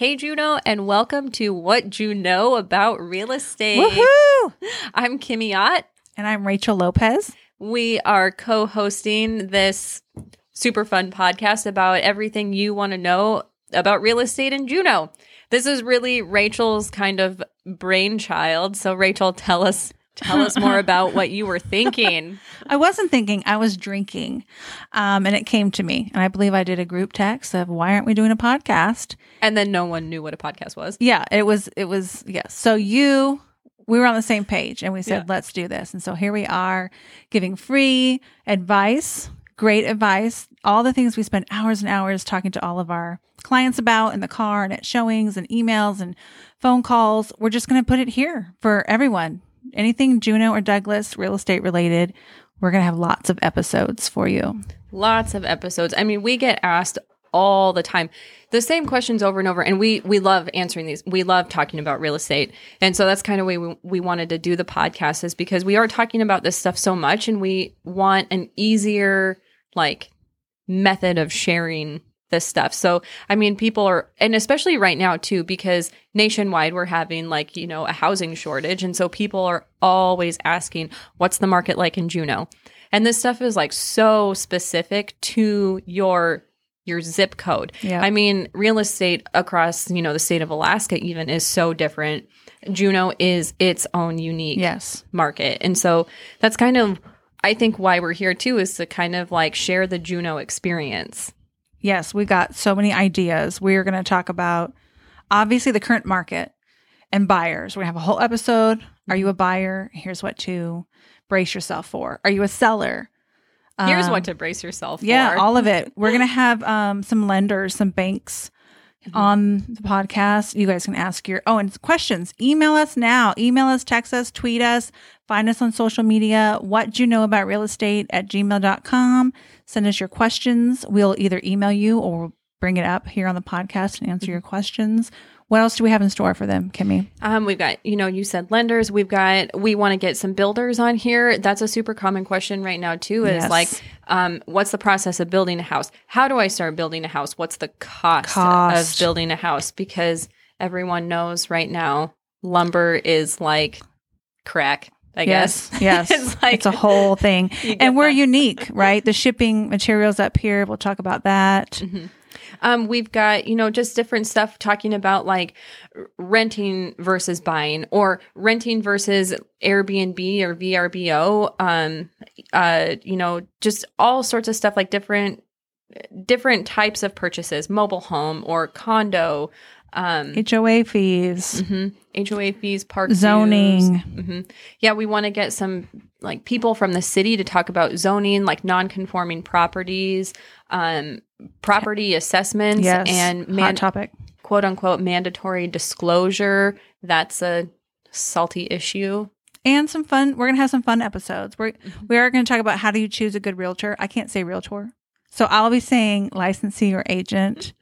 Hey Juneau, and welcome to What You Know About Real Estate. Woohoo! I'm Kimmy Ott. And I'm Rachel Lopez. We are co hosting this super fun podcast about everything you want to know about real estate in Juneau. This is really Rachel's kind of brainchild. So, Rachel, tell us. Tell us more about what you were thinking. I wasn't thinking, I was drinking. Um, and it came to me. And I believe I did a group text of why aren't we doing a podcast? And then no one knew what a podcast was. Yeah, it was, it was, yes. So you, we were on the same page and we said, Yeah. let's do this. And so here we are giving free advice, great advice, all the things we spend hours and hours talking to all of our clients about in the car and at showings and emails and phone calls. We're just going to put it here for everyone. Anything Juneau or Douglas real estate related, we're going to have lots of episodes for you. Lots of episodes. I mean, we get asked all the time the same questions over and over and we we love answering these we love talking about real estate and so that's kind of why we, we wanted to do the podcast is because we are talking about this stuff so much and we want an easier like method of sharing this stuff so i mean people are and especially right now too because nationwide we're having like you know a housing shortage and so people are always asking what's the market like in juneau and this stuff is like so specific to your your zip code. Yeah. I mean, real estate across, you know, the state of Alaska even is so different. Juneau is its own unique Yes. market. And so that's kind of I think why we're here too is to kind of like share the Juneau experience. Yes, we got so many ideas. We're going to talk about obviously the current market and buyers. We're going to have a whole episode. Are you a buyer? Here's what to brace yourself for. Are you a seller? Here's Um, what to brace yourself Yeah, for. all of it. We're going to have um, some lenders, some banks Mm-hmm. on the podcast. You guys can ask your oh, and questions. Email us now. Email us, text us, tweet us, find us on social media. What do you know about real estate at gmail.com. Send us your questions. We'll either email you or bring it up here on the podcast and answer Mm-hmm. your questions. What else do we have in store for them, Kimmy? Um, we've got, you know, you said lenders. We've got, we want to get some builders on here. That's a super common question right now, too, is Yes. like, um, what's the process of building a house? How do I start building a house? What's the cost, Cost. of building a house? Because everyone knows right now, lumber is like crack, I yes, guess. yes, it's like, it's a whole thing, and we're that. unique, right? The shipping materials up here. We'll talk about that. Um, we've got, you know, just different stuff talking about like renting versus buying or renting versus Airbnb or VRBO. Um, uh, you know, just all sorts of stuff like different different types of purchases, mobile home or condo, um, HOA fees, mhm, HOA fees, park zoning. hmm Yeah, we want to get some like people from the city to talk about zoning, like non-conforming properties, um, property assessments, Yes, and hot man- topic. quote unquote mandatory disclosure. That's a salty issue. and some fun. We're gonna have some fun episodes. We're Mm-hmm. we are gonna talk about how do you choose a good realtor. I can't say realtor, so I'll be saying licensee or agent.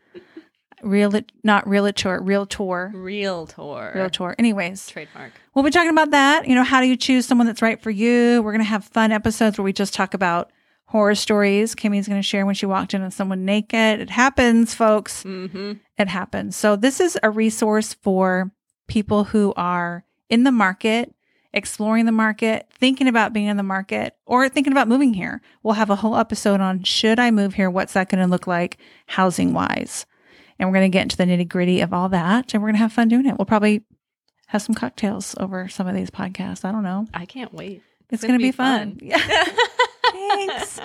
Real, not realtor, realtor, Realtor. realtor. Anyways, Trademark. we'll be talking about that. You know, how do you choose someone that's right for you? We're gonna have fun episodes where we just talk about horror stories. Kimmy's gonna share when she walked in on someone naked. It happens, folks. Mm-hmm. it happens. So this is a resource for people who are in the market, exploring the market, thinking about being in the market, or thinking about moving here. We'll have a whole episode on should I move here? What's that going to look like housing wise? And we're going to get into the nitty gritty of all that, and we're going to have fun doing it. We'll probably have some cocktails over some of these podcasts. I don't know. I can't wait. It's, gonna going to be be fun. Yeah. Thanks.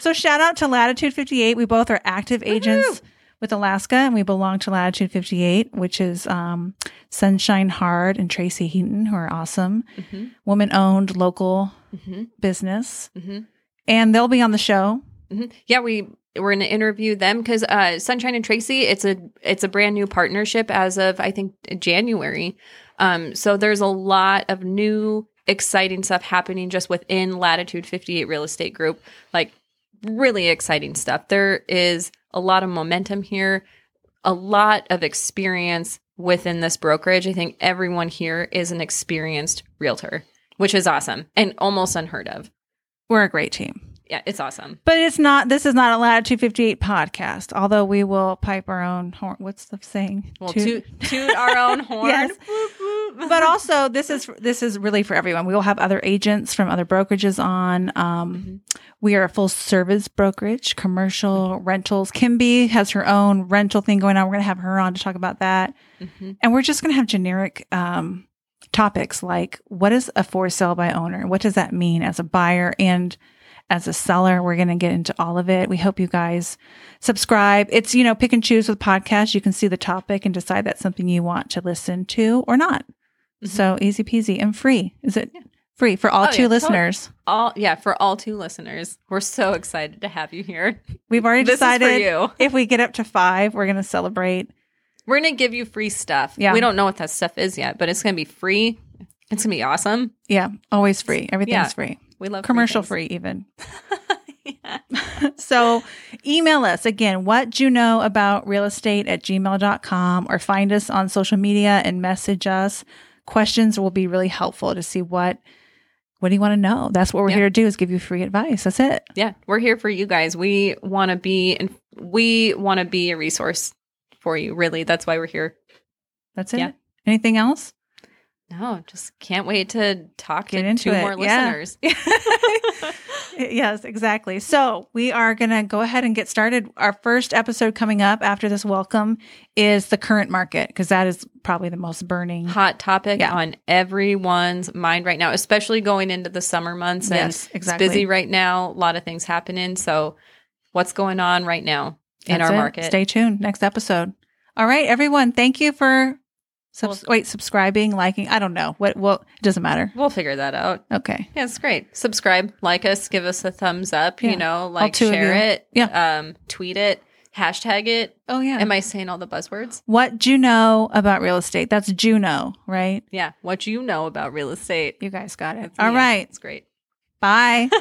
So shout out to Latitude 58. We both are active agents with Alaska and we belong to Latitude 58, which is um, Sunshine Hard and Tracy Heaton, who are awesome. Mm-hmm. Woman owned local Mm-hmm. business. Mm-hmm. And they'll be on the show. hmm Yeah, we we're going to interview them because uh, Sunshine and Tracy, it's a it's a brand new partnership as of I think January. Um, so there's a lot of new exciting stuff happening just within Latitude 58 Real Estate Group. Like really exciting stuff. There is a lot of momentum here, a lot of experience within this brokerage. I think everyone here is an experienced realtor, which is awesome and almost unheard of. We're a great team. Yeah, it's awesome. But it's not, this is not a Latitude 58 podcast, although we will pipe our own horn. What's the saying? Well, Toot- toot, toot our own horn. Yes. But also this is this is really for everyone. We will have other agents from other brokerages on. Um, We are a full service brokerage, commercial rentals. Kimmy has her own rental thing going on. We're going to have her on to talk about that, Mhm. and we're just going to have generic um, topics like what is a for sale by owner? What does that mean as a buyer and as a seller? We're going to get into all of it. We hope you guys subscribe. It's you know pick and choose with podcasts. You can see the topic and decide that's something you want to listen to or not. Mhm. So easy peasy and free. Is it free for all Oh, two yeah, totally. listeners? all yeah for all two listeners. We're so excited to have you here. We've already This is for decided if we get up to five, we're going to celebrate. We're gonna give you free stuff. Yeah. we don't know what that stuff is yet, but it's gonna be free. It's gonna be awesome. Yeah, always free. Everything's Yeah. free. We love Commercial things. free, even. yeah. so email us again, what do you know about real estate at gmail.com or find us on social media and message us. Questions will be really helpful to see what what do you want to know? That's what we're Yeah. here to do is give you free advice. That's it. Yeah, we're here for you guys. We want to be and we want to be a resource for you. Really, that's why we're here. That's it. Yeah. Anything else? No, just can't wait to talk Get to into two it. more Yeah. listeners. Yes, exactly. So we are going to go ahead and get started. Our first episode coming up after this welcome is the current market because that is probably the most burning. Hot topic Yeah. on everyone's mind right now, especially going into the summer months. And Yes, exactly. It's busy right now. A lot of things happening. So, what's going on right now in That's our it. market? Stay tuned. Next episode. All right, everyone. Thank you for subs- wait subscribing, liking. I don't know what. Well, it doesn't matter. We'll figure that out. Okay. Yeah, it's great. Subscribe, like us, give us a thumbs up. Yeah. You know, like share it. Yeah. Um, tweet it. Hashtag it. Oh yeah. Am I saying all the buzzwords? what do you know about real estate? That's Juneau, right? Yeah. What you know about real estate. You guys got it. All me. right. It's great. Bye.